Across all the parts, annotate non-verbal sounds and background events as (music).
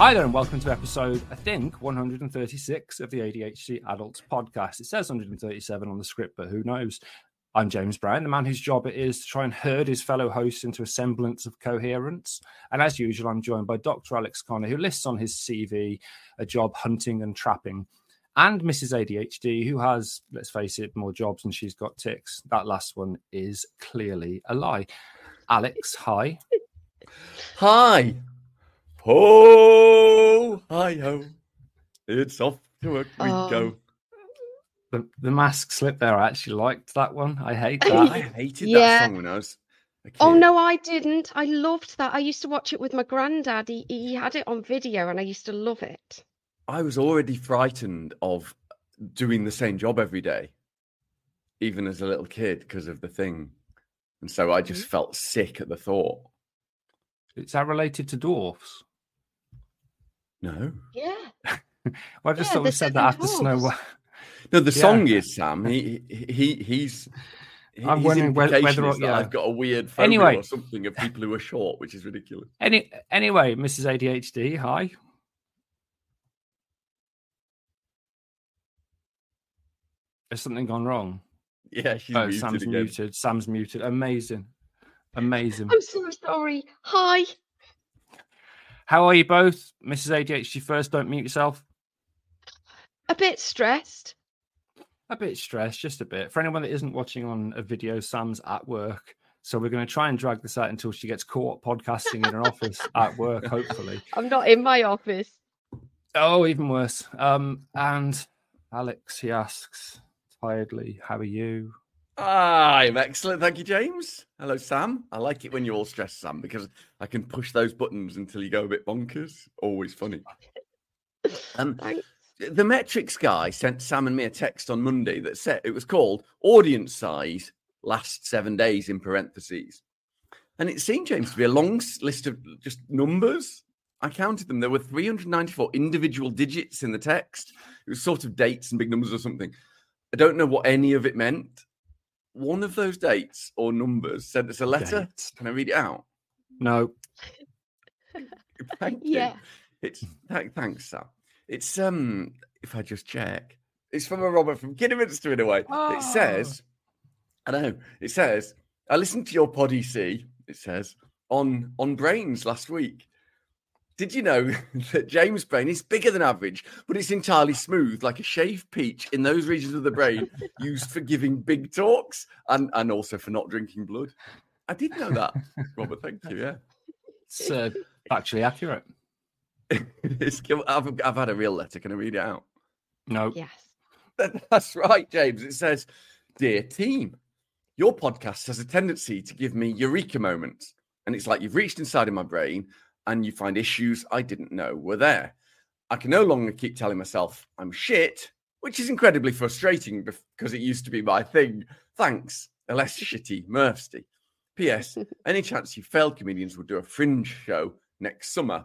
Hi there, and welcome to episode, I think, 136 of the ADHD Adults podcast. It says 137 on the script, but who knows? I'm James Brown, the man whose job it is to try and herd his fellow hosts into a semblance of coherence. And as usual, I'm joined by Dr. Alex Conner, who lists on his CV a job hunting and trapping, and Mrs. ADHD, who has, let's face it, more jobs than she's got ticks. That last one is clearly a lie. Alex, hi. Hi. Ho, hi ho. It's off to work we Oh. go. The, the mask slip there, I actually liked that one. I hate I hated Yeah. that song when I was. Oh no, I didn't. I loved that. I used to watch it with my granddad. He, he had it on video, and I used to love it. I was already frightened of doing the same job every day, even as a little kid, because of the thing. And so I Mm-hmm. just felt sick at the thought. Is that related to dwarfs? No. Yeah. (laughs) Well, I just Yeah, thought we said that after Snow dwarfs. White. No, the Yeah. song is Sam. He he he's I'm His wondering whether, whether or, yeah. I've got a weird phobia Anyway. or something of people who are short, which is ridiculous. Any, anyway, Mrs. ADHD, hi. Has something gone wrong? Yeah, she's oh, muted Sam's again. muted. Sam's muted. Amazing. Amazing. I'm so sorry. Hi. How are you both? Mrs. ADHD first, don't mute yourself. A bit stressed. A bit stressed, just a bit. For anyone that isn't watching on a video, Sam's at work. So we're going to try and drag this out until she gets caught podcasting in her office (laughs) at work, hopefully. I'm not in my office. Oh, even worse. Um, and Alex, he asks tiredly, "How are you?" I'm excellent. Thank you, James. Hello, Sam. I like it when you're all stressed, Sam, because I can push those buttons until you go a bit bonkers. Always funny. Um, Thanks. the metrics guy sent Sam and me a text on Monday that said it was called audience size last seven days in parentheses. And it seemed, James, to be a long list of just numbers. I counted them. There were 394 individual digits in the text. It was sort of dates and big numbers or something. I don't know what any of it meant. One of those dates or numbers sent us a letter. Dates. Can I read it out? No, Thank you. Yeah. It's th- thanks, Sam. It's um, if I just check, it's from a Robert from Kidderminster in a way. Oh. It says, I know. It says, I listened to your pod EC. It says on on brains last week. Did you know (laughs) that James' brain is bigger than average, but it's entirely smooth, like a shaved peach in those regions of the brain (laughs) used for giving big talks and and also for not drinking blood? I did know that, Robert. Thank you. Yeah. it's uh, factually accurate. (laughs) It's- I've, I've had a real letter. Can I read it out? No, Yes. That's right, James. It says, Dear team, your podcast has a tendency to give me eureka moments. And it's like you've reached inside of my brain and you find issues I didn't know were there. I can no longer keep telling myself I'm shit, which is incredibly frustrating because it used to be my thing. Thanks, a less shitty Murphsty. P.S. (laughs) Any chance you failed comedians will do a fringe show next summer?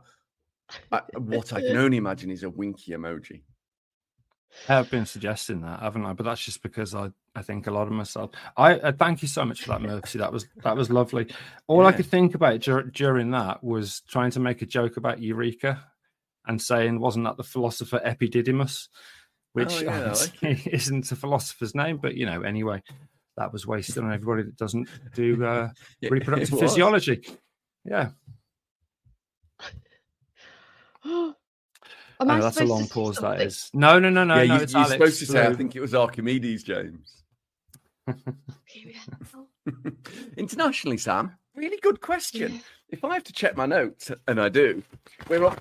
I, what I can only imagine is a winky emoji. I've been suggesting that, haven't I? But that's just because I, I think a lot of myself. I uh, thank you so much for that, (laughs) Murphy. That was that was lovely. All I could think about dur- during that was trying to make a joke about Eureka, and saying, "Wasn't that the philosopher Epididymus?" Which Oh, yeah, like (laughs) isn't a philosopher's name, but you know, anyway, that was wasted on everybody that doesn't do (laughs) uh, It- reproductive physiology. Yeah, (gasps) Am I that's a long pause. That is. No, no, no, no, yeah, no. you, Alex. supposed to say, I think it was Archimedes, James. (laughs) Internationally, Sam, really good question. Yeah. If I have to check my notes, and I do, we're up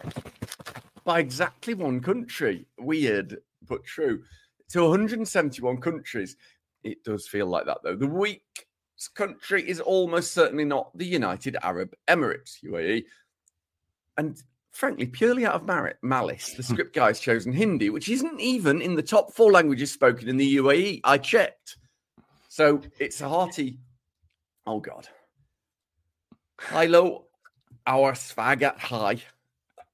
by exactly one country. Weird, but true. To 171 countries. It does feel like that, though. The weak country is almost certainly not the United Arab Emirates, UAE. And frankly, purely out of merit, malice, the script guy has chosen Hindi, which isn't even in the top four languages spoken in the UAE. I checked. So it's a hearty, oh God. Hello, our swagat hi. So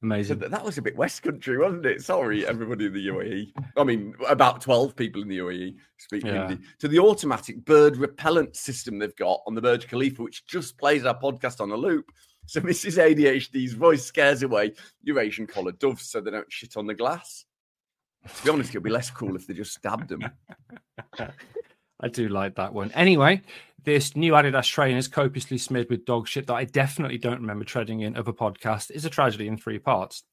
Amazing. that, that was a bit West Country, wasn't it? Sorry, everybody in the UAE. I mean, about 12 people in the UAE speak Yeah. Hindi. To the automatic bird repellent system they've got on the Burj Khalifa, which just plays our podcast on a loop. So (laughs) Mrs. ADHD's voice scares away Eurasian collared doves so they don't shit on the glass. To be honest, it'd be less cool if they just stabbed them. (laughs) I do like that one. Anyway, this new Adidas trainer is copiously smeared with dog shit that I definitely don't remember treading in of a podcast. Is a tragedy in three parts.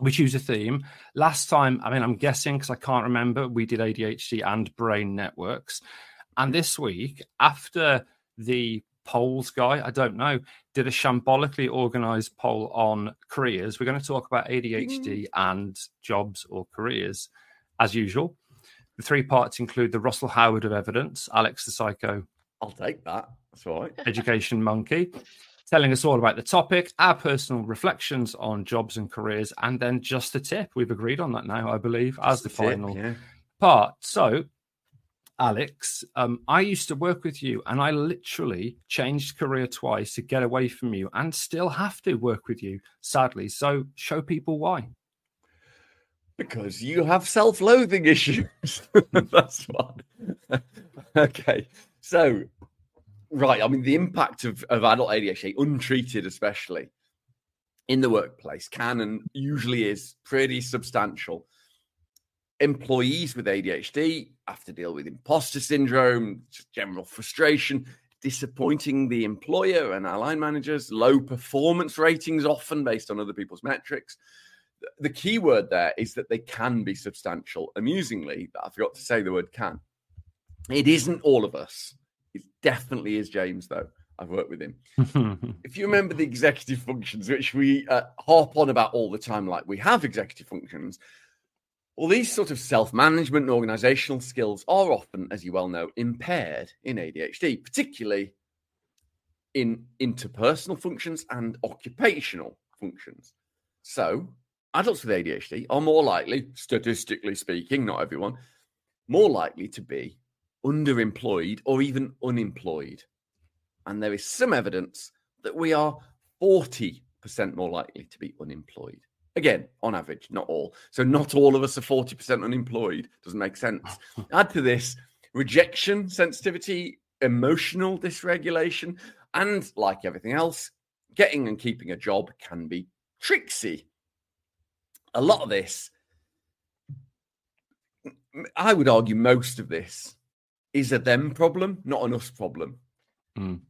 We choose a theme. Last time, I mean, I'm guessing because I can't remember, we did ADHD and brain networks. And this week, after the polls guy, I don't know, did a shambolically organized poll on careers, we're going to talk about ADHD mm. and jobs or careers as usual. The three parts include the Russell Howard of evidence, Alex the Psycho I'll take that. That's all right. (laughs) Education Monkey, telling us all about the topic, our personal reflections on jobs and careers, and then just a tip. We've agreed on that now, I believe, as the final yeah. part. So, Alex, um, I used to work with you, and I literally changed career twice to get away from you, and still have to work with you, sadly. So, show people why. Because you have self loathing issues. (laughs) That's why. (laughs) okay. So, right. I mean, the impact of, of adult ADHD, untreated especially in the workplace, can and usually is pretty substantial. Employees with ADHD have to deal with imposter syndrome, general frustration, disappointing the employer and our line managers, low performance ratings, often based on other people's metrics the key word there is that they can be substantial. Amusingly, I forgot to say the word can. It isn't all of us. It definitely is James, though. I've worked with him. (laughs) If you remember the executive functions, which we uh, harp on about all the time, like we have executive functions, well, these sort of self management and organizational skills are often, as you well know, impaired in ADHD, particularly in interpersonal functions and occupational functions. So, adults with ADHD are more likely, statistically speaking, not everyone, more likely to be underemployed or even unemployed. And there is some evidence that we are 40% more likely to be unemployed. Again, on average, not all. So, not all of us are 40% unemployed. Doesn't make sense. (laughs) Add to this rejection, sensitivity, emotional dysregulation, and like everything else, getting and keeping a job can be tricksy a lot of this, I would argue most of this is a them problem, not an us problem. Mm.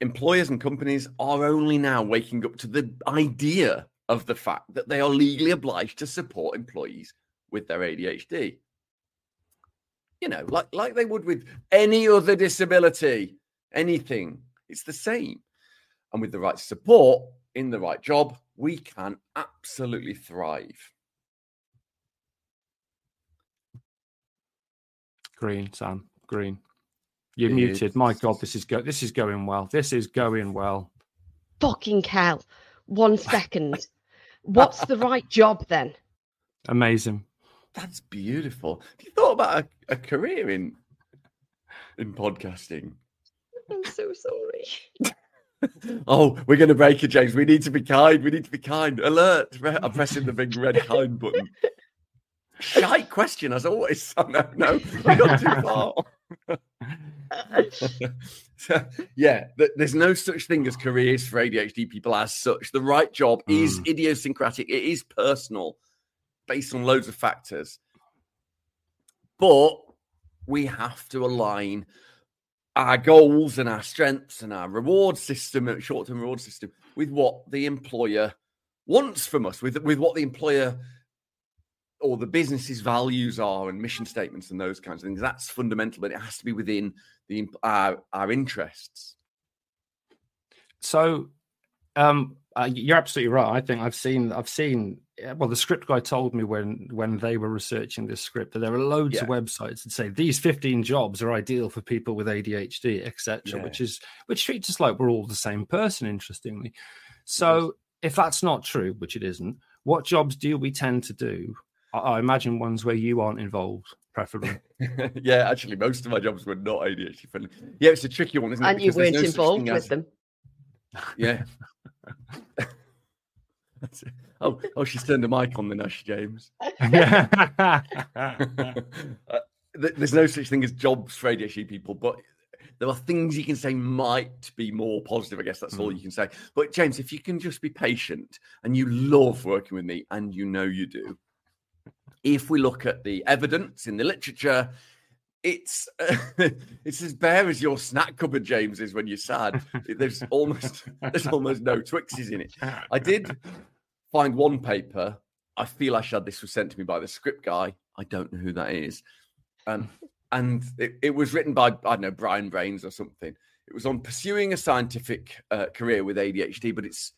Employers and companies are only now waking up to the idea of the fact that they are legally obliged to support employees with their ADHD. You know, like like they would with any other disability, anything. It's the same. And with the right support in the right job, we can absolutely thrive. Green, Sam. Green. You're It muted. is. My God, this is go. This is going well. This is going well. Fucking hell. One second. What's the right job then? Amazing. That's beautiful. Have you thought about a, a career in in podcasting? I'm so sorry. (laughs) Oh, we're going to break it, James. We need to be kind. We need to be kind. Alert. I'm pressing the big red kind button. Shite question, as always. Oh, (laughs) no, no, we got too far. So, (laughs) yeah, th- there's no such thing as careers for ADHD people as such. The right job is hmm. idiosyncratic, it is personal, based on loads of factors. But we have to align our goals and our strengths and our reward system, uh, short-term reward system, with what the employer wants from us, with with what the employer or the business's values are and mission statements and those kinds of things. That's fundamental, but it has to be within the our our interests. So, um, uh, you're absolutely right. I think I've seen, I've seen. Yeah, Well, the script guy told me when when they were researching this script that there are loads of websites that say these 15 jobs are ideal for people with ADHD, etc. Yeah. Which is which treats us like we're all the same person. Interestingly, so if that's not true, which it isn't, what jobs do we tend to do? I, I imagine ones where you aren't involved, preferably. (laughs) yeah, actually, most of my jobs were not ADHD friendly. Yeah, it's a tricky one, isn't it? And you Because there's weren't no involved with as- them. Yeah. (laughs) (laughs) That's it. oh, oh, she's turned the mic on the Nash James. (laughs) (laughs) Uh, th- there's no such thing as jobs for ADHD people, but there are things you can say might be more positive. I guess that's all Mm. you can say. But James, if you can just be patient and you love working with me, and you know you do, if we look at the evidence in the literature, it's (laughs) it's as bare as your snack cupboard, James, is when you're sad. There's almost there's almost no Twixes in it. I did find one paper. I feel I should. This was sent to me by the script guy. I don't know who that is. Um, (laughs) and it, it was written by, I don't know, Brian Brains or something. It was on pursuing a scientific uh, career with ADHD, but it's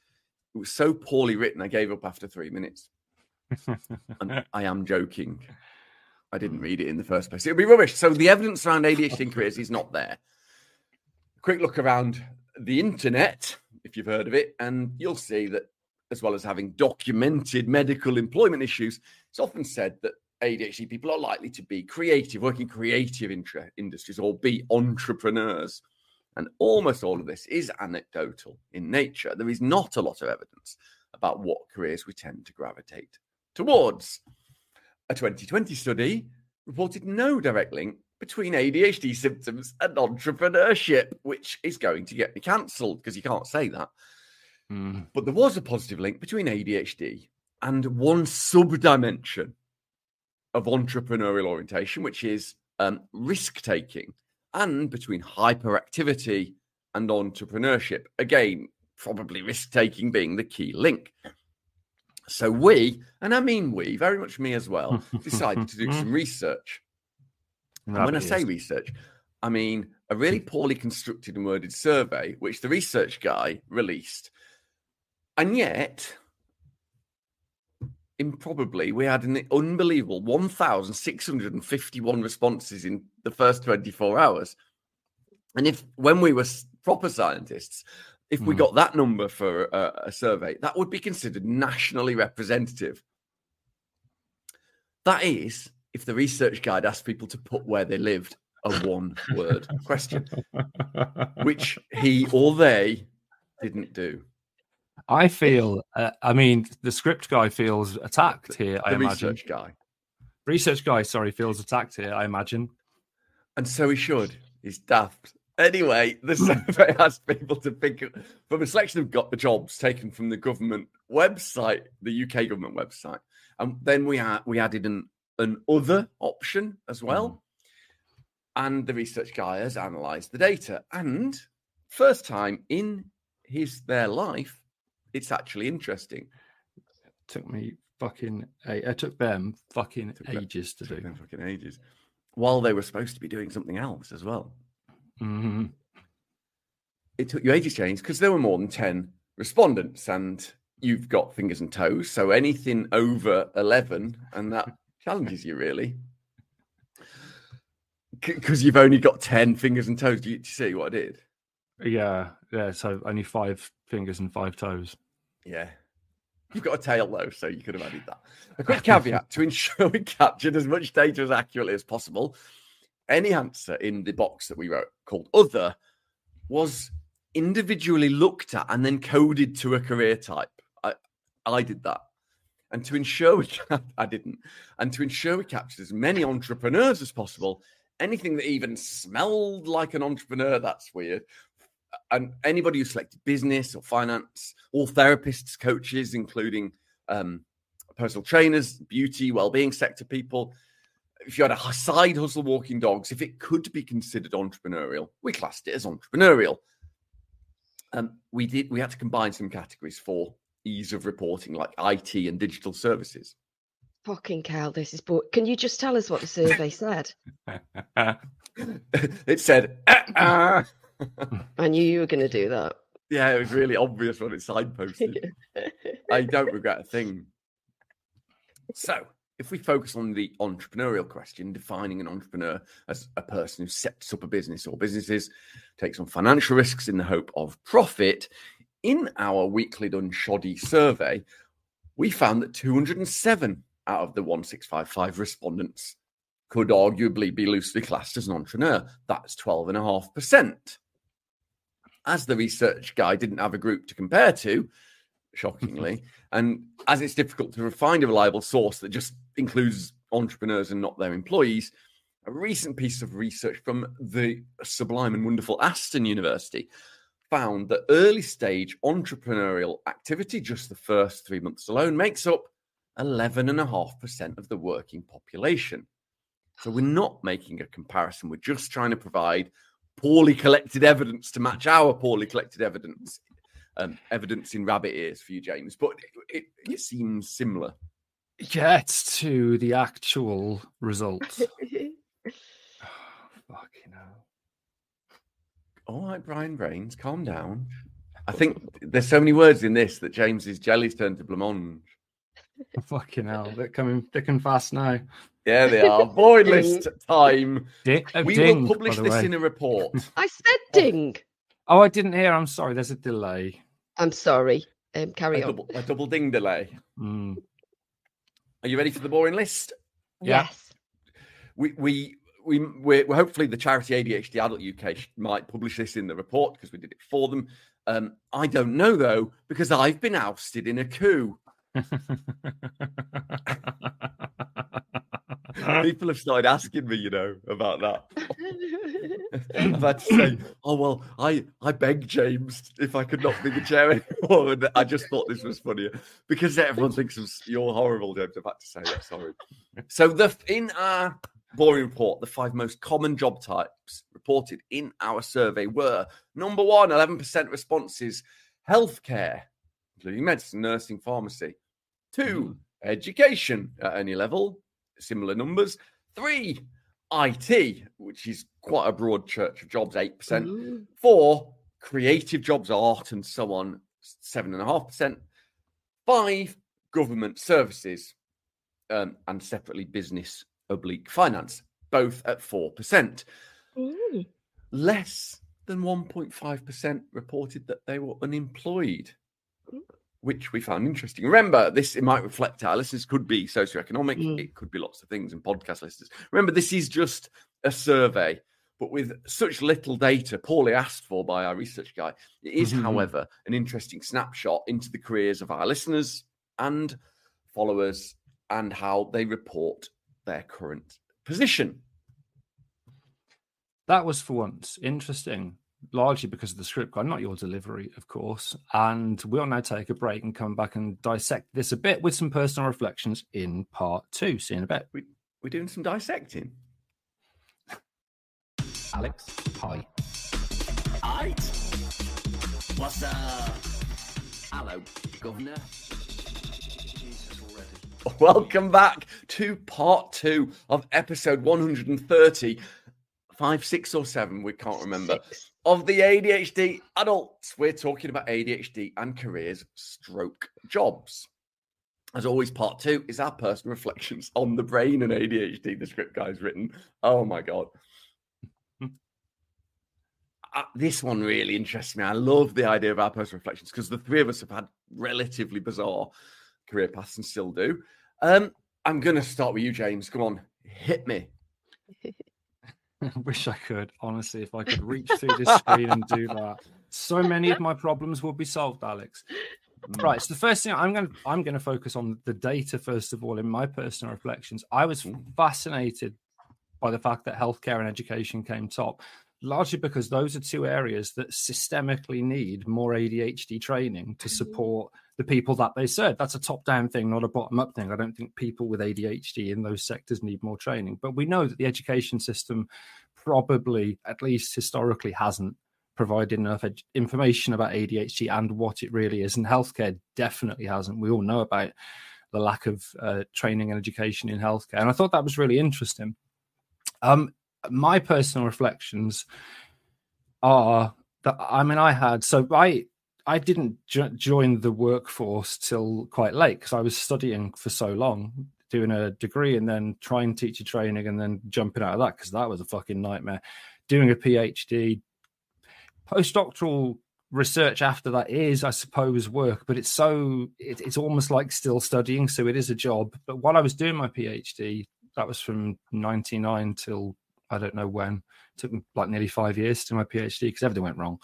it was so poorly written, I gave up after three minutes. And (laughs) I am joking. I didn't read it in the first place. It would be rubbish. So the evidence around (laughs) ADHD in careers is not there. Quick look around the internet, if you've heard of it, and you'll see that as well as having documented medical employment issues, it's often said that ADHD people are likely to be creative, work in creative intra- industries, or be entrepreneurs. And almost all of this is anecdotal in nature. There is not a lot of evidence about what careers we tend to gravitate towards. A 2020 study reported no direct link between ADHD symptoms and entrepreneurship, which is going to get me cancelled because you can't say that. Mm. But there was a positive link between ADHD and one sub dimension of entrepreneurial orientation, which is um, risk taking, and between hyperactivity and entrepreneurship. Again, probably risk taking being the key link. So we, and I mean we, very much me as well, (laughs) decided to do some research. And when I say research, I mean a really poorly constructed and worded survey, which the research guy released. And yet, improbably, we had an unbelievable 1,651 responses in the first 24 hours. And if, when we were proper scientists, if we Mhm. got that number for a, a survey, that would be considered nationally representative. That is, if the research guide asked people to put where they lived a one word question, which he or they didn't do. I feel, uh, I mean, the script guy feels attacked here, I the imagine. research guy. Research guy, sorry, feels attacked here, I imagine. And so he should. He's daft. Anyway, the (laughs) survey asked people to pick from a selection of got the jobs taken from the government website, the UK government website. And then we had we added an an other option as well. And the research guy has analysed the data. And first time in his their life, it's actually interesting. Took me fucking, it took them fucking Took them- ages to Took do. them fucking ages. While they were supposed to be doing something else as well. Mhm. it took you ages to change because there were more than 10 respondents and you've got fingers and toes. So anything over 11, and that (laughs) challenges you really. Because you've only got 10 fingers and toes. Do you, do you see what I did? Yeah, yeah. So only five fingers and five toes. Yeah. You've got a tail though, so you could have added that. A quick (laughs) caveat to ensure (laughs) we captured as much data as accurately as possible. Any answer in the box that we wrote called other was individually looked at and then coded to a career type. I, I did that. And to ensure we cap- (laughs) I didn't. And to ensure we captured as many entrepreneurs as possible, anything that even smelled like an entrepreneur, that's weird. And anybody who selected business or finance, all therapists, coaches, including um, personal trainers, beauty, well-being sector people. If you had a side hustle walking dogs, if it could be considered entrepreneurial, we classed it as entrepreneurial. Um, we did. We had to combine some categories for ease of reporting, like IT and digital services. Fucking cow, this is boring. Can you just tell us what the survey said? (laughs) it said, (laughs) "Uh-uh." (laughs) I knew you were going to do that. yeah, it was really obvious when it signposted. (laughs) I don't regret a thing. So, if we focus on the entrepreneurial question, defining an entrepreneur as a person who sets up a business or businesses, takes on financial risks in the hope of profit, in our weekly done shoddy survey, we found that 207 out of the 1655 respondents could arguably be loosely classed as an entrepreneur. That's 12.5%. As the research guy didn't have a group to compare to, shockingly. (laughs) and as it's difficult to find a reliable source that just includes entrepreneurs and not their employees, A recent piece of research from the sublime and wonderful Aston University found that early stage entrepreneurial activity, just the first three months alone, makes up 11.5% of the working population. So we're not making a comparison. We're just trying to provide poorly collected evidence to match our poorly collected evidence. Um, evidence in rabbit ears for you, James, but it, it, it seems similar. Get to the actual result. (laughs) fucking hell. All right, Brian Brains, calm down. I think there's so many words in this that James's jelly's turned to blancmange. Fucking hell, they're coming thick and fast now. Yeah, they are. (laughs) Board list time. Di- oh, We ding, will publish this way. in a report. (laughs) I said ding. Oh, I didn't hear. I'm sorry. There's a delay. I'm sorry. Um, a, carry on. double, a double ding delay. Mm. Are you ready for the boring list? Yeah. Yes. We we we we're, we're hopefully the charity ADHD Adult UK might publish this in the report because we did it for them. Um, I don't know though because I've been ousted in a coup. (laughs) (laughs) People have started asking me, you know, about that. I've had to say, oh well, I I begged James if I could not be the chair anymore, and I just thought this was funnier because everyone thinks of, you're horrible, James. I've had to say that. Sorry. So the in our boring report, the five most common job types reported in our survey were number one, 11% responses, healthcare, including medicine, nursing, pharmacy. Two, hmm. education at any level, similar numbers. Three, IT, which is quite a broad church of jobs, 8%. Ooh. Four, creative jobs, art and so on, 7.5%. Five, government services, um, and separately business oblique finance, both at 4%. Ooh. Less than 1.5% reported that they were unemployed, Mm. Which we found interesting. Remember, this it might reflect our listeners, could be socioeconomic, Mm. it could be lots of things, and podcast listeners. Remember, this is just a survey, but with such little data, poorly asked for by our research guy, it is, Mhm. however, an interesting snapshot into the careers of our listeners and followers and how they report their current position. That was for once interesting, largely because of the script guide, not your delivery, of course. And we'll now take a break and come back and dissect this a bit with some personal reflections in part two. See you in a bit. We, we're doing some dissecting. Alex, hi. Aight. What's up? Hello, Governor. Welcome back to part two of episode 130, five, six, or seven, we can't remember, Six. of the ADHD adults. We're talking about ADHD and careers, stroke jobs. As always, part two is our personal reflections on the brain and ADHD. The script guy's written. Oh my god. Uh, this one really interests me. I love the idea of our personal reflections because the three of us have had relatively bizarre career paths and still do. Um, I'm going to start with you, James. Come on, hit me. (laughs) I (laughs) wish I could, honestly, if I could reach through this screen and do that. So many of my problems would be solved, Alex. Right. So the first thing I'm going to I'm going to focus on the data first of all in my personal reflections. I was Mm. fascinated by the fact that healthcare and education came top, largely because those are two areas that systemically need more ADHD training to Mhm. support the people that they serve. That's a top-down thing, not a bottom-up thing. I don't think people with ADHD in those sectors need more training, but we know that the education system probably, at least historically, hasn't provided enough ed- information about ADHD and what it really is. And healthcare definitely hasn't. We all know about the lack of uh, training and education in healthcare. And I thought that was really interesting. Um, my personal reflections are that I mean, I had so I I didn't jo- join the workforce till quite late because I was studying for so long, doing a degree and then trying teacher training and then jumping out of that because that was a fucking nightmare. Doing a PhD, postdoctoral research after that is, I suppose, work, but it's so it, it's almost like still studying, so it is a job. But while I was doing my PhD, that was from '99 till I don't know when. It took me like nearly five years to do my PhD because everything went wrong.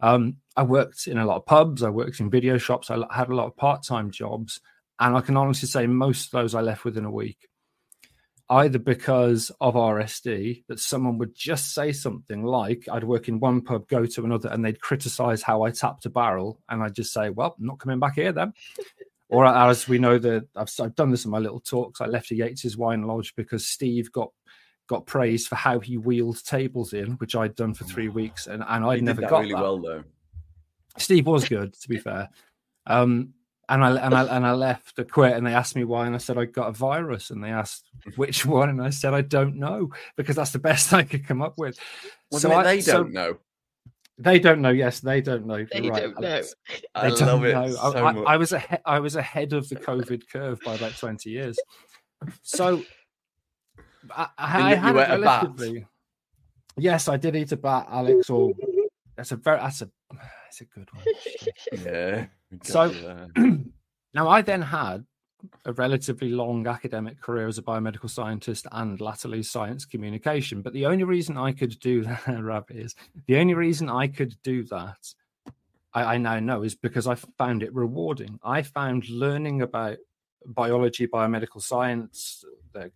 Um, I worked in a lot of pubs. I worked in video shops. I had a lot of part-time jobs, and I can honestly say most of those I left within a week. either because of RSD that someone would just say something like I'd work in one pub, go to another, and they'd criticize how I tapped a barrel, and I'd just say, "Well, I'm not coming back here then." or as we know that I've, I've done this in my little talks, I left a Yates's Wine Lodge because Steve got got praised for how he wheeled tables in, which I'd done for three weeks, and and I'd He never did that got really that. well though. Steve was good, to be fair. Um, and I and I and I left to quit, and they asked me why, and I said I got a virus, and they asked which (laughs) one, and I said I don't know because that's the best I could come up with. Wasn't So I- they so don't know? They don't know. Yes, they don't know. They right, don't know. (laughs) Alex. I don't love it so I, much. I, I was ahead. I was ahead of the COVID curve by about twenty years. So I, I, I you- had you a ate a bat? Yes, I did eat a bat, Alex. Or that's a very that's a that's a good one. (laughs) yeah. So- (clears throat) now I then had a relatively long academic career as a biomedical scientist and latterly science communication. But the only reason I could do (laughs) that, Rabbit, is the only reason I could do that, I, I now know, is because I found it rewarding. I found learning about biology, biomedical science,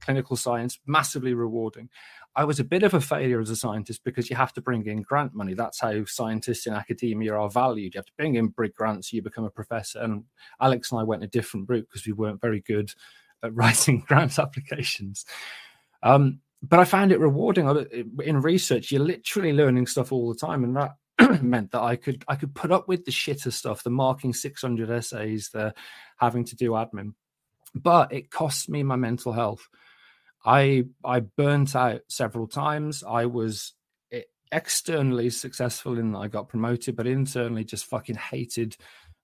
clinical science massively rewarding. I was a bit of a failure as a scientist because you have to bring in grant money. That's how scientists in academia are valued. You have to bring in big grants, you become a professor. And Alex and I went a different route because we weren't very good at (laughs) writing grant applications. Um, but I found it rewarding. In research, you're literally learning stuff all the time, and that (clears throat) meant that I could I could put up with the shitter stuff, the marking 600 essays, the having to do admin. But it cost me my mental health. I I burnt out several times. I was e- externally successful in that I got promoted, but internally just fucking hated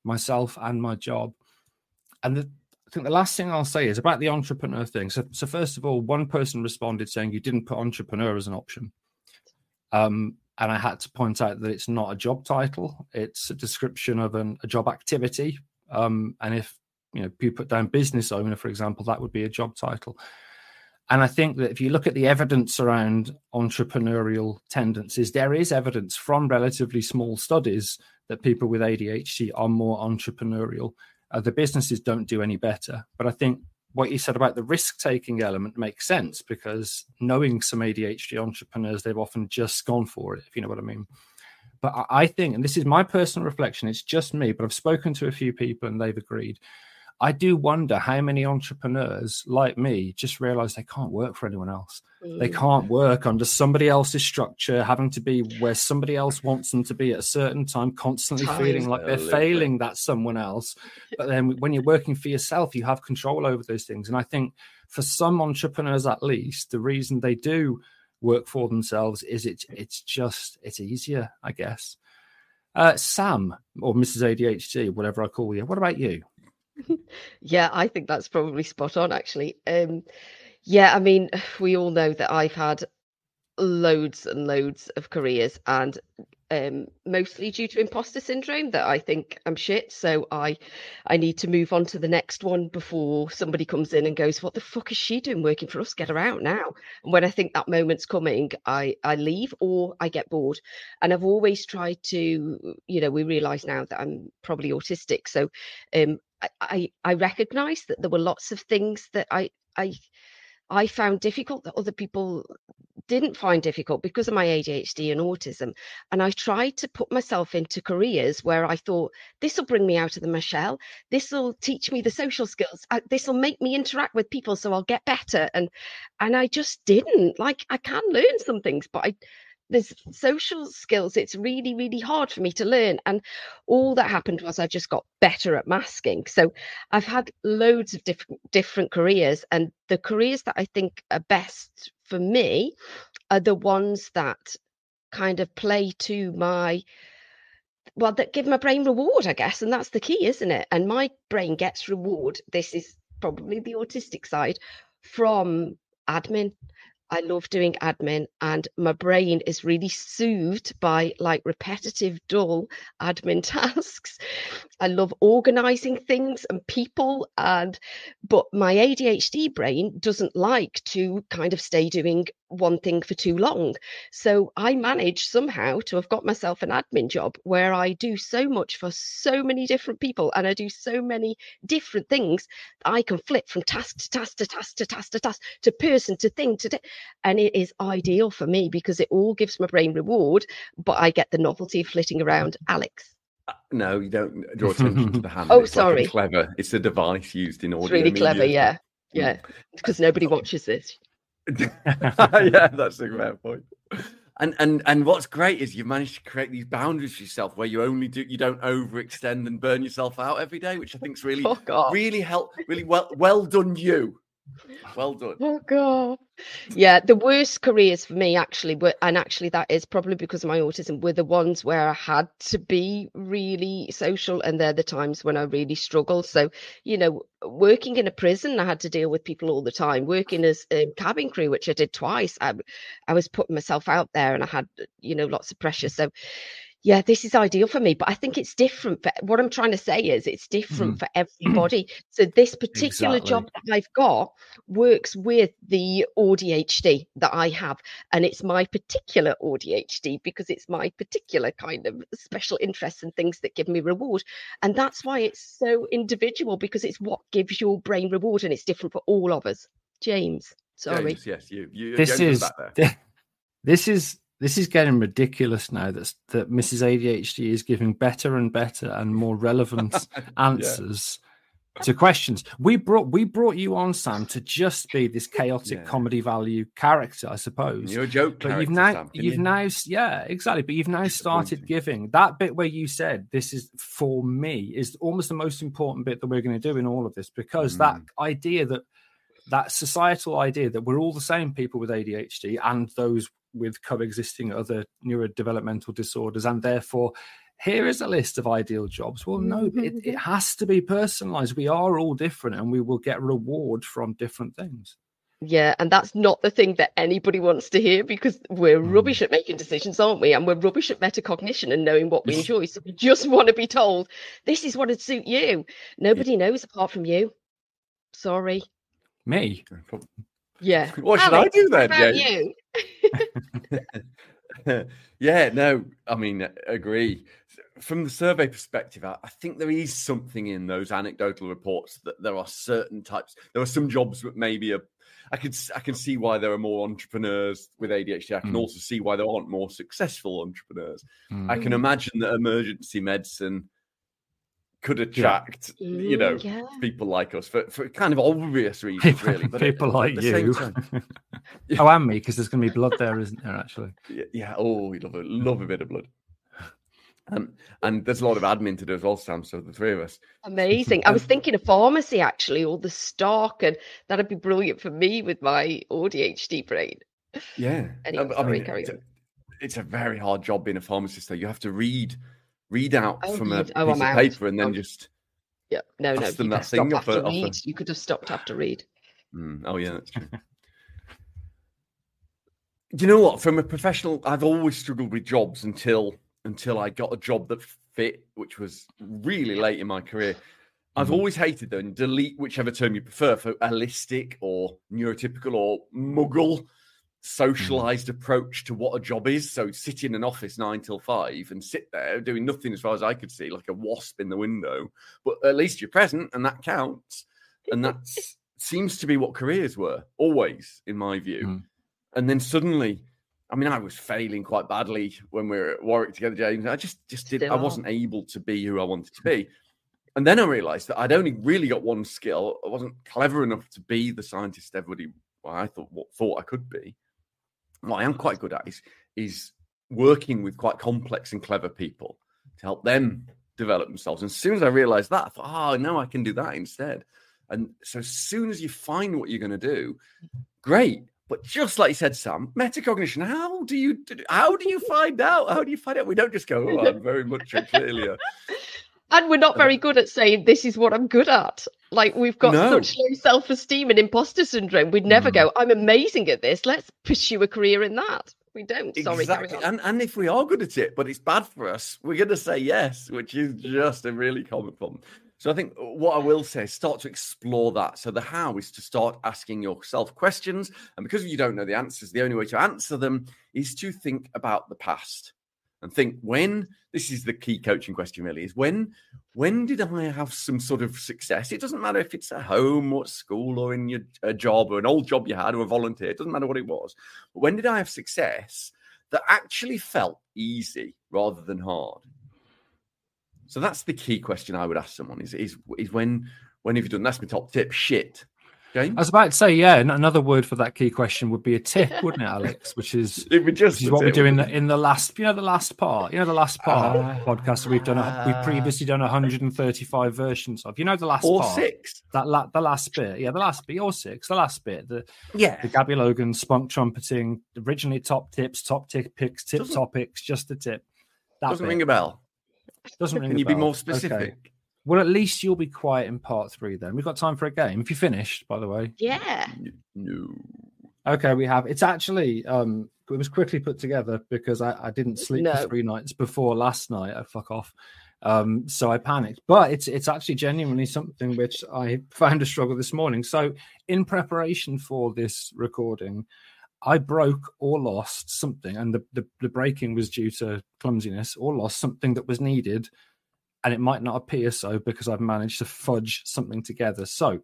myself and my job. And the, I think the last thing I'll say is about the entrepreneur thing. So, so first of all, one person responded saying you didn't put entrepreneur as an option. Um, and I had to point out that it's not a job title; it's a description of an, a job activity. Um, and if you know you put down business owner, for example, that would be a job title. And I think that if you look at the evidence around entrepreneurial tendencies, there is evidence from relatively small studies that people with ADHD are more entrepreneurial. Uh, the businesses don't do any better. But I think what you said about the risk taking element makes sense because knowing some ADHD entrepreneurs, they've often just gone for it, if you know what I mean. But I think, and this is my personal reflection, it's just me, but I've spoken to a few people and they've agreed. I do wonder how many entrepreneurs like me just realize they can't work for anyone else. They Mm. can't work under somebody else's structure, having to be where somebody else wants them to be at a certain time, constantly feeling like they're failing that someone else. (laughs) But then when you're working for yourself, you have control over those things. And I think for some entrepreneurs, at least, the reason they do work for themselves is it's it's just it's easier, I guess. Uh, Sam or Mrs. ADHD, whatever I call you. What about you? (laughs) Yeah, I think that's probably spot on, actually. Um, yeah, I mean, (sighs) we all know that I've had loads and loads of careers, and um, mostly due to imposter syndrome that I think I'm shit. So I, I need to move on to the next one before somebody comes in and goes, "What the fuck is she doing working for us? Get her out now!" And when I think that moment's coming, I I leave or I get bored. And I've always tried to, you know, we realise now that I'm probably autistic, so um, I, I I recognise that there were lots of things that I I I found difficult that other people didn't find difficult because of my ADHD and autism. And I tried to put myself into careers where I thought this will bring me out of the my shell. This will teach me the social skills. Uh, this will make me interact with people, so I'll get better. And and I just didn't. Like I can learn some things, but I there's social skills it's really really hard for me to learn and all that happened was i just got better at masking. So i've had loads of different different careers and the careers that i think are best for me are the ones that kind of play to my well that give my brain reward i guess and that's the key isn't it? And my brain gets reward this is probably the autistic side from admin I love doing admin, and my brain is really soothed by like repetitive, dull admin (laughs) tasks. I love organizing things and people and but my ADHD brain doesn't like to kind of stay doing one thing for too long. So I manage somehow to have got myself an admin job where I do so much for so many different people and I do so many different things. I can flip from task to task to task to task to task to person to thing to, and it is ideal for me because it all gives my brain reward, but I get the novelty of flitting around. Alex. Uh, No, you don't draw attention to the hand. (laughs) Oh, It's like sorry. clever. It's a device used in audio. It's really clever, yeah. Yeah. Because nobody watches this. (laughs) yeah, that's a great point. And and and what's great is you've managed to create these boundaries for yourself where you only do you don't overextend and burn yourself out every day, which I think is really (laughs) really help really well well done you. Well done. Oh god. Yeah, the worst careers for me actually were and actually that is probably because of my autism were the ones where I had to be really social and they're the times when I really struggled. So, you know, working in a prison, I had to deal with people all the time. Working as a cabin crew, which I did twice, I I was putting myself out there and I had, you know, lots of pressure. So yeah, this is ideal for me, but I think it's different. For, what I'm trying to say is it's different mm-hmm. for mm-hmm. everybody. So this particular job that I've got works with the ADHD that I have, and it's my particular ADHD because it's my particular kind of special interests and things that give me reward, and that's why it's so individual because it's what gives your brain reward, and it's different for all of us. James, sorry. James, yes, you. you (laughs) this is back there. this is this is getting ridiculous now that that Mrs. ADHD is giving better and better and more relevant (laughs) answers to questions. We brought we brought you on, Sam, to just be this chaotic Yeah. comedy value character, I suppose. You're a joke but you've now Sam. You've you- now yeah exactly but you've now started giving that bit where you said this is for me is almost the most important bit that we're going to do in all of this because that Mm. idea that that societal idea that we're all the same people with ADHD and those with coexisting other neurodevelopmental disorders and therefore here is a list of ideal jobs well no it, it has to be personalized we are all different and we will get reward from different things Yeah, and that's not the thing that anybody wants to hear because we're Mm. rubbish at making decisions, aren't we? And we're rubbish at metacognition and knowing what we enjoy. So we just want to be told this is what would suit you. Nobody knows apart from you. Sorry. me Yeah. What should I do what then, about James? you? (laughs) yeah, no, I mean, agree. From the survey perspective, I I think there is something in those anecdotal reports that there are certain types. There are some jobs that maybe are. I could s- I can see why there are more entrepreneurs with ADHD. I can Mm. also see why there aren't more successful entrepreneurs. Mm. I can imagine that emergency medicine could attract, you Mm, know, yeah. people like us for, for kind of obvious (laughs) reasons, people, really. But people at like you. time- (laughs) oh, and me, because there's going to be blood there, isn't there? Actually, Yeah, yeah. Oh, we love a love a bit of blood. Um, and there's a lot of admin to do as well, Sam. So the three of us. Amazing. I was Um, thinking of pharmacy actually, or the stock, and that'd be brilliant for me with my ADHD brain. Yeah. Anyway, I- I mean, carry it's, on. a, it's a very hard job being a pharmacist, though. You have to read read out Oh, from a read. piece Oh, I'm of out. paper and then Oh. just. Yeah. No, no. Them You that thing off a- after off a- read. You could have stopped after read. Mm, oh yeah, that's true. Do you know what? From a professional, I've always struggled with jobs until until I got a job that fit, which was really late in my career. I've Mhm. always hated them. Delete whichever term you prefer for holistic or neurotypical or muggle socialized approach to what a job is. So sit in an office nine till five and sit there doing nothing as far as I could see, like a wasp in the window. But at least you're present and that counts. And (laughs) that seems to be what careers were always, in my view. Mm. And then suddenly, I mean, I was failing quite badly when we were at Warwick together, James. I just just did Still I wasn't able to be who I wanted to be. And then I realized that I'd only really got one skill. I wasn't clever enough to be the scientist everybody well, I thought what thought I could be. What I am quite good at is is working with quite complex and clever people to help them develop themselves. And as soon as I realized that, I thought, ah, oh no, I can do that instead. And so as soon as you find what you're going to do, great. But just like you said, Sam, metacognition. How do you how do you find out? How do you find out? We don't just go, oh, I'm very much a a (laughs) And we're not very good at saying this is what I'm good at. Like we've got No. such low self-esteem and imposter syndrome. We'd never Mm. go, I'm amazing at this. Let's pursue a career in that. We don't. Sorry, exactly. And and if we are good at it, but it's bad for us, we're going to say yes, which is just a really common problem. So I think what I will say is start to explore that. So the how is to start asking yourself questions, and because you don't know the answers, the only way to answer them is to think about the past and think when this is the key coaching question really is when when did i have some sort of success? It doesn't matter if it's at home or at school or in your a job or an old job you had or a volunteer it doesn't matter what it was. But when did i have success that actually felt easy rather than hard? So that's the key question i would ask someone is is, is when when have you done that's my top tip shit James? I was about to say, yeah, another word for that key question would be a tip, wouldn't it, Alex? (laughs) Which is It would just which is what we tip, do in wouldn't the in the last, you know, the last part. You know, the last part Ah. podcast we've done. A, we've previously done 135 versions of. You know, the last or part, six that la- the last bit, yeah, the last bit, or six, the last bit, the yeah the Gabby Logan spunk trumpeting, originally top tips, top tip picks, tip Doesn't- topics, just a tip. That doesn't bit. ring a bell doesn't ring can a you be bell. more Okay. Specific Well, at least you'll be quiet in part three. Then we've got time for a game. If you finished, by the way. Yeah. no Okay, we have. It's actually um it was quickly put together because I, I didn't sleep No. for three nights before last night. I fuck off. Um, so I panicked. But it's it's actually genuinely something which I found a struggle this morning. So in preparation for this recording, I broke or lost something, and the, the, the breaking was due to clumsiness or lost something that was needed. And it might not appear so because I've managed to fudge something together. So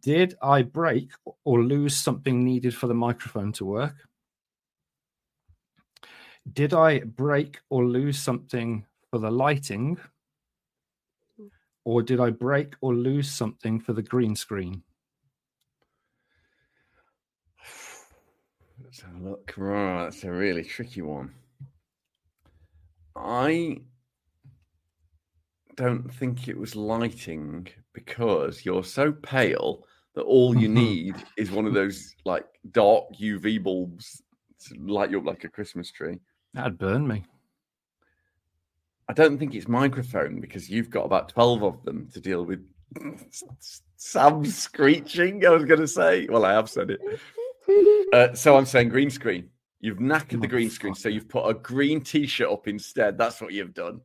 did I break or lose something needed for the microphone to work? Did I break or lose something for the lighting? Or did I break or lose something for the green screen? Let's have a look. That's a really tricky one. I don't think it was lighting because you're so pale that all you Mhm. need is one of those like dark UV bulbs to light you up like a Christmas tree. That'd burn me. I don't think it's microphone because you've got about 12 of them to deal with. (laughs) Sam screeching, I was going to say. Well, I have said it. (laughs) Uh, so I'm saying green screen. You've knackered the green screen, so you've put a green t-shirt up instead. That's what you've done.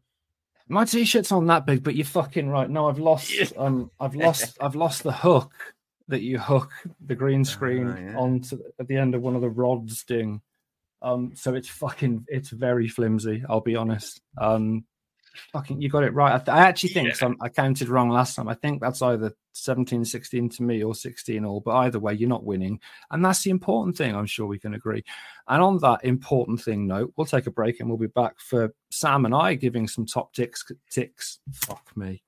My t-shirt's on that big, but you're fucking right. No, I've lost. Yeah. Um, I've (laughs) lost. I've lost the hook that you hook the green screen Ah, yeah. onto at the end of one of the rods. Ding. Um, so it's fucking. It's very flimsy. I'll be honest. Um, fucking, you got it right. I, th- I actually think some. I counted wrong last time. I think that's either 17, 16 to me or 16 all. But either way, you're not winning, and that's the important thing. I'm sure we can agree. And on that important thing note, we'll take a break and we'll be back for Sam and I giving some top ticks. Ticks. Fuck me.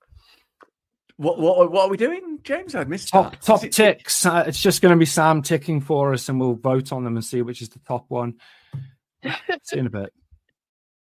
What what, what are we doing, James? I missed Top that. top it- ticks. Uh, it's just going to be Sam ticking for us, and we'll vote on them and see which is the top one. (laughs) see you in a bit.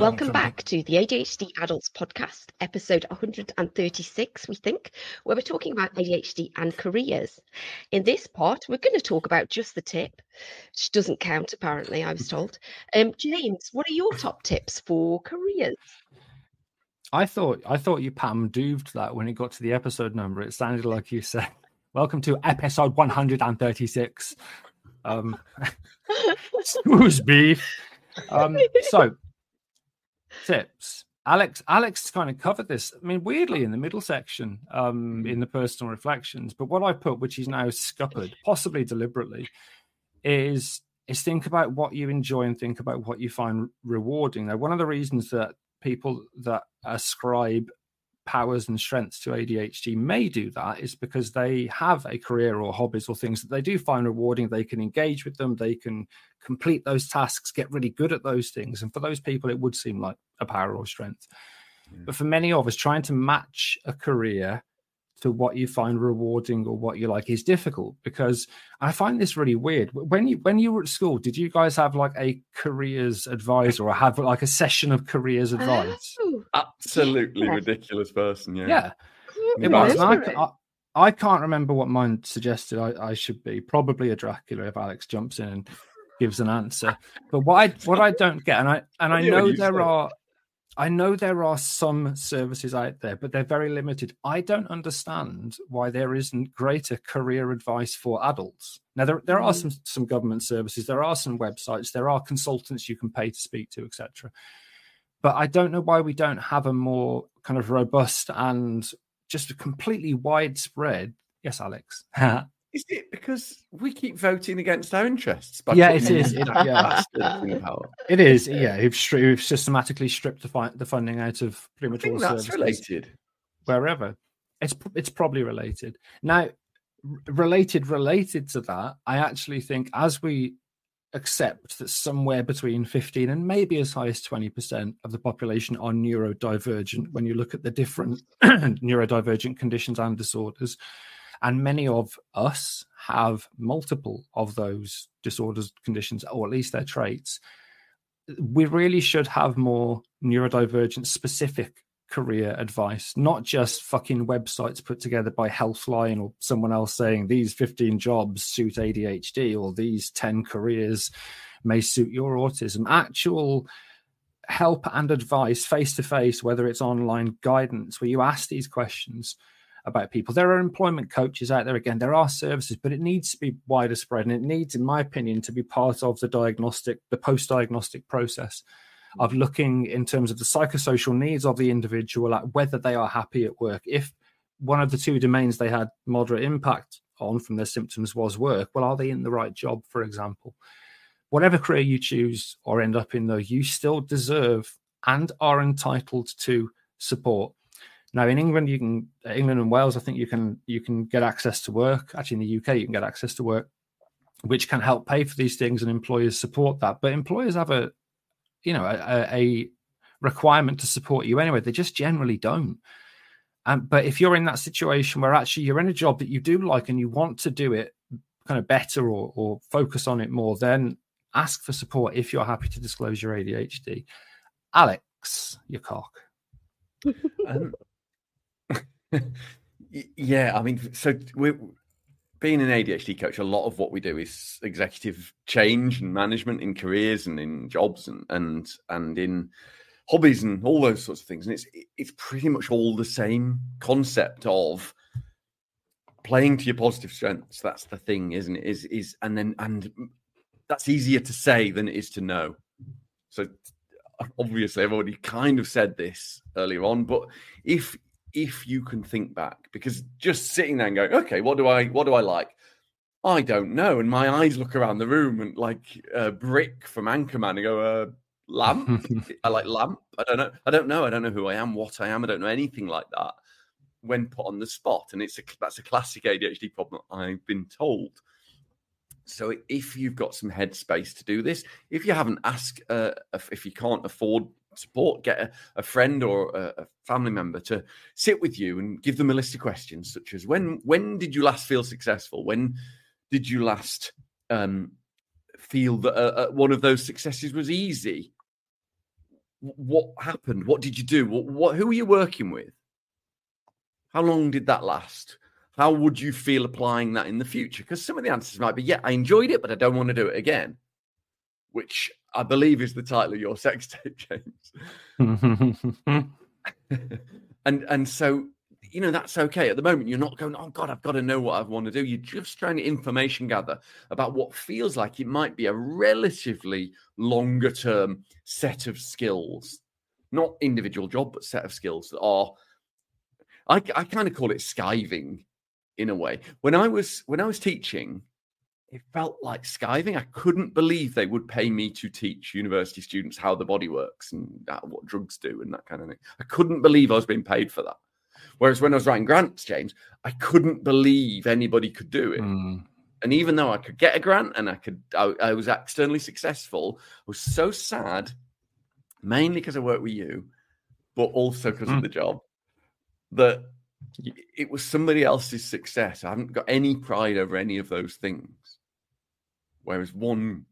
Welcome back to the ADHD Adults Podcast, episode 136, we think, where we're talking about ADHD and careers. In this part, we're going to talk about just the tip, which doesn't count, apparently, I was told. Um, James, what are your top tips for careers? I thought I thought you Pam dooved that when it got to the episode number. It sounded like you said, "Welcome to episode 136." Um, (laughs) who's beef? Um, so tips. Alex Alex kind of covered this. I mean, weirdly in the middle section, um, in the personal reflections. But what I put, which is now scuppered, possibly deliberately, is is think about what you enjoy and think about what you find rewarding. Now, one of the reasons that people that ascribe powers and strengths to ADHD may do that is because they have a career or hobbies or things that they do find rewarding. They can engage with them, they can complete those tasks, get really good at those things. And for those people, it would seem like a power or strength. But for many of us, trying to match a career to what you find rewarding or what you like is difficult because I find this really weird. When you when you were at school, did you guys have like a careers advisor or have like a session of careers oh. advice? Oh, Absolutely Yeah. ridiculous person. Yeah. Yeah, it was. And remember it. I, I, I can't remember what mine suggested I, I should be. Probably a Dracula if Alex jumps in and gives an answer. But what I what I don't get, and I and I Yeah, know there say- are, I know there are some services out there, but they're very limited. I don't understand why there isn't greater career advice for adults. Now there there are Mm. some some government services, there are some websites, there are consultants you can pay to speak to, etc. But I don't know why we don't have a more kind of robust and just a completely widespread. Yes, Alex. (laughs) Is it because we keep voting against our interests? Yeah, it is. It- (laughs) yeah. bastards in power? It is, yeah. Who've, stri- who've systematically stripped the, fi- the funding out of pretty I much think all that's services related. wherever. It's it's probably related. Now, r- related related to that, I actually think as we accept that somewhere between 15 and maybe as high as 20% of the population are neurodivergent when you look at the different (clears throat) neurodivergent conditions and disorders and many of us have multiple of those disorders conditions or at least their traits we really should have more neurodivergent specific career advice, not just fucking websites put together by Healthline or someone else saying these 15 jobs suit ADHD or these 10 careers may suit your autism. Actual help and advice face to face, whether it's online guidance, where you ask these questions about people. There are employment coaches out there again, there are services, but it needs to be wider spread and it needs, in my opinion, to be part of the diagnostic, the post diagnostic process of looking in terms of the psychosocial needs of the individual at whether they are happy at work. If one of the two domains they had moderate impact on from their symptoms was work, well, are they in the right job, for example? Whatever career you choose or end up in, though, you still deserve and are entitled to support. Now, in England, you can England and Wales, I think you can you can get access to work. Actually, in the UK, you can get access to work, which can help pay for these things, and employers support that. But employers have a you know a, a requirement to support you anyway. They just generally don't. Um, but if you're in that situation where actually you're in a job that you do like and you want to do it kind of better or, or focus on it more, then ask for support if you're happy to disclose your ADHD. Alex, your cock. (laughs) Um, y- yeah, I mean, so we're being an ADHD coach. A lot of what we do is executive change and management in careers and in jobs and and and in hobbies and all those sorts of things. And it's it's pretty much all the same concept of playing to your positive strengths. That's the thing, isn't it? Is is and then and that's easier to say than it is to know. So obviously I've already kind of said this earlier on, but if if you can think back, because just sitting there and going, okay, what do I what do I like? I don't know. And my eyes look around the room and like uh, Brick from Anchorman and go, uh, lamp. (laughs) I like lamp. I don't know. I don't know. I don't know who I am, what I am. I don't know anything like that when put on the spot. And it's a that's a classic ADHD problem. I've been told. So if you've got some headspace to do this, if you haven't asked, uh, if if you can't afford support, get a, a friend or a, a family member to sit with you and give them a list of questions, such as when when did you last feel successful? When did you last um, feel that uh, uh, one of those successes was easy? What happened? What did you do? What, what who were you working with? How long did that last? How would you feel applying that in the future? Because some of the answers might be, yeah, I enjoyed it, but I don't want to do it again. Which I believe is the title of your sex tape, James. (laughs) and and so you know that's okay. At the moment you're not going oh god i've got to know what i want to do. You're just trying to information gather about what feels like it might be a relatively longer term set of skills. Not individual job but set of skills that are i, I kind of call it skiving in a way. When i was when i was teaching it felt like skiving. I couldn't believe they would pay me to teach university students how the body works and uh, what drugs do and that kind of thing. I couldn't believe I was being paid for that. Whereas when I was writing grants, James, I couldn't believe anybody could do it. Mm. And even though I could get a grant and I could, I, I was externally successful, I was so sad, mainly because I work with you, but also because Mm. of the job, that it was somebody else's success. I haven't got any pride over any of those things. Whereas one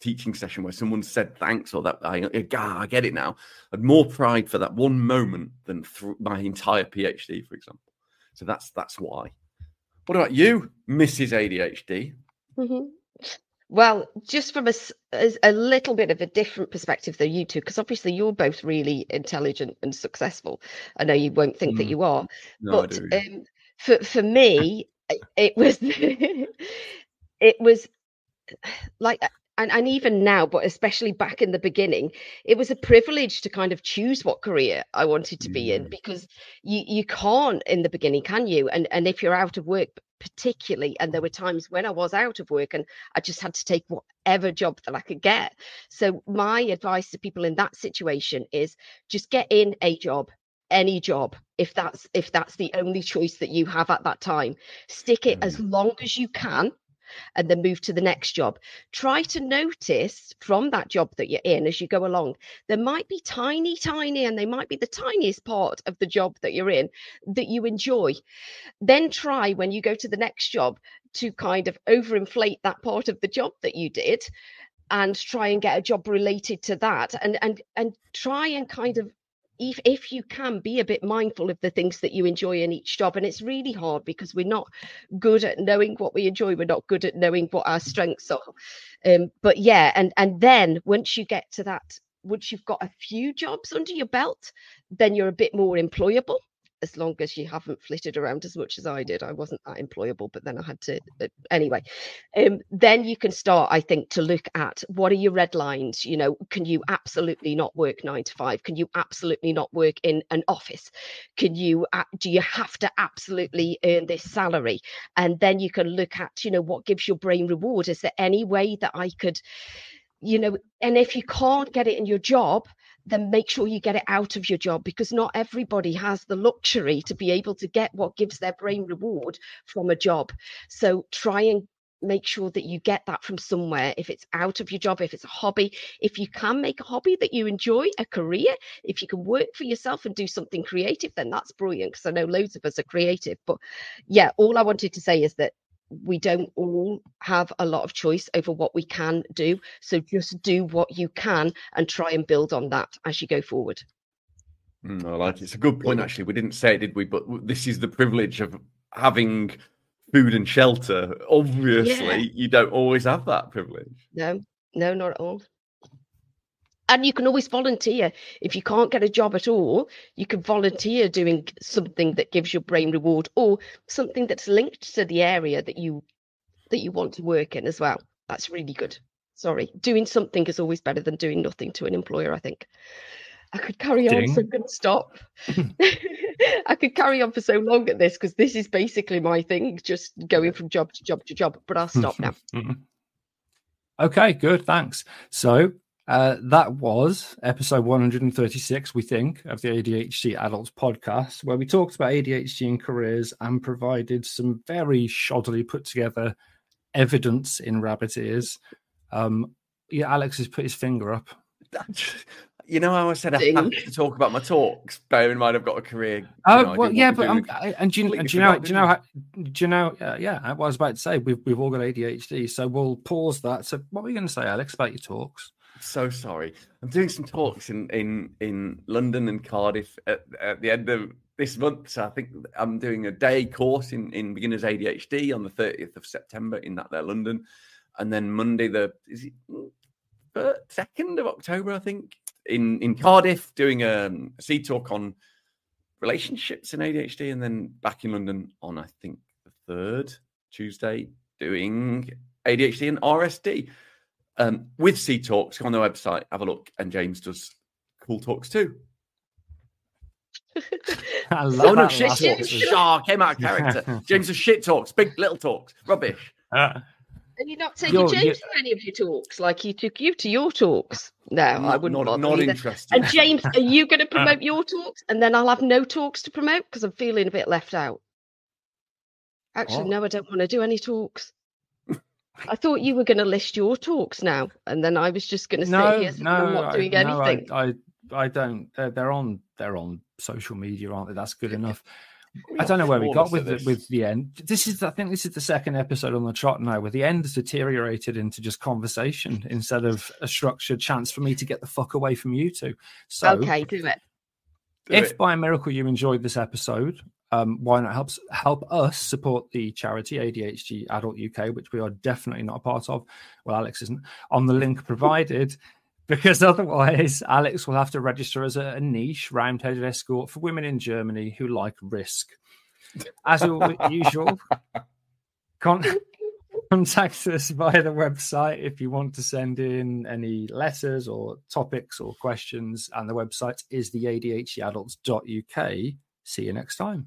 teaching session where someone said thanks or that I, I get it now, I had more pride for that one moment than through my entire PhD, for example. So that's that's why. What about you, Mrs. ADHD? Mm-hmm. Well, just from a, a, little bit of a different perspective than you two, because obviously you're both really intelligent and successful. I know you won't think mm. that you are, no, but um, for for me, it was (laughs) it was like and, and even now, but especially back in the beginning, it was a privilege to kind of choose what career I wanted to be in mm. because you you can't in the beginning, can you? And and if you're out of work, particularly, and there were times when I was out of work and I just had to take whatever job that I could get. So my advice to people in that situation is just get in a job any job if that's if that's the only choice that you have at that time stick it as mm. long as you can and then move to the next job. Try to notice from that job that you're in as you go along, there might be tiny, tiny, and they might be the tiniest part of the job that you're in that you enjoy. Then try when you go to the next job to kind of overinflate that part of the job that you did and try and get a job related to that and and and try and kind of if if you can be a bit mindful of the things that you enjoy in each job and it's really hard because we're not good at knowing what we enjoy we're not good at knowing what our strengths are. Um, but yeah and and then once you get to that once you've got a few jobs under your belt then you're a bit more employable as long as you haven't flitted around as much as I did. I wasn't that employable, but then I had to uh, anyway. Um, then you can start, I think, to look at what are your red lines. You know, can you absolutely not work nine to five? Can you absolutely not work in an office? Can you? Uh, do you have to absolutely earn this salary? And then you can look at, you know, what gives your brain reward. Is there any way that I could? you know and if you can't get it in your job then make sure you get it out of your job because not everybody has the luxury to be able to get what gives their brain reward from a job. So try and make sure that you get that from somewhere if it's out of your job if it's a hobby if you can make a hobby that you enjoy a career if you can work for yourself and do something creative then that's brilliant because i know loads of us are creative but yeah all i wanted to say is that we don't all have a lot of choice over what we can do. So just do what you can and try and build on that as you go forward. Mm, I like it. It's a good point, actually. We didn't say it, did we? But this is the privilege of having food and shelter. Obviously, yeah. you don't always have that privilege. No, no, not at all and you can always volunteer. If you can't get a job at all you can volunteer doing something that gives your brain reward or something that's linked to the area that you that you want to work in as well. That's really good. Sorry. Doing something is always better than doing nothing to an employer i think. I could carry Ding. on so i'm going to stop. (laughs) I could carry on for so long at this because this is basically my thing just going from job to job to job but i'll stop now. (laughs) Okay good. Thanks. So uh, that was episode 136, we think, of the ADHD Adults podcast, where we talked about ADHD in careers and provided some very shoddily put together evidence in rabbit ears. Um, yeah, Alex has put his finger up. (laughs) You know how I said I have to talk about my talks. Bear in mind, I've got a career. Oh know, well, yeah, but I'm, and do you, and do you know? Do you know? How, do you know? Uh, yeah, I was about to say. We've we've all got ADHD, so we'll pause that. So, what were you going to say, Alex, about your talks? So sorry. I'm doing some talks in in in London and Cardiff at, at the end of this month. So I think I'm doing a day course in in beginners ADHD on the 30th of September in that there London, and then Monday the is it second of October I think in in Cardiff doing a, a C talk on relationships in ADHD, and then back in London on I think the third Tuesday doing ADHD and RSD um, with C Talks. Go on their website, have a look, and James does cool talks too. (laughs) I love oh no, shit talks. Shah came out of character. (laughs) James does shit talks, big little talks, rubbish. Uh, and you're not taking you're, James you're... to any of your talks, like he took you to your talks. No, I wouldn't. Not, not interested. And James, are you going (laughs) to promote your talks, and then I'll have no talks to promote because I'm feeling a bit left out. Actually, what? no, I don't want to do any talks. I thought you were going to list your talks now, and then I was just going to say, no, yes, no, I'm not doing I, anything. No, I, I, I don't. They're, they're, on. They're on social media, aren't they? That's good (laughs) enough. I don't know where we got with the, with the end. This is, I think, this is the second episode on the trot now, where the end has deteriorated into just conversation instead of a structured chance for me to get the fuck away from you two. So, Okay, do it. Do if it. by a miracle you enjoyed this episode, um, why not help help us support the charity ADHD Adult UK, which we are definitely not a part of. Well, Alex isn't on the link provided. (laughs) Because otherwise, Alex will have to register as a, a niche round-headed escort for women in Germany who like risk. As usual, (laughs) con- contact us via the website if you want to send in any letters or topics or questions. And the website is the ADHDadults.uk. See you next time.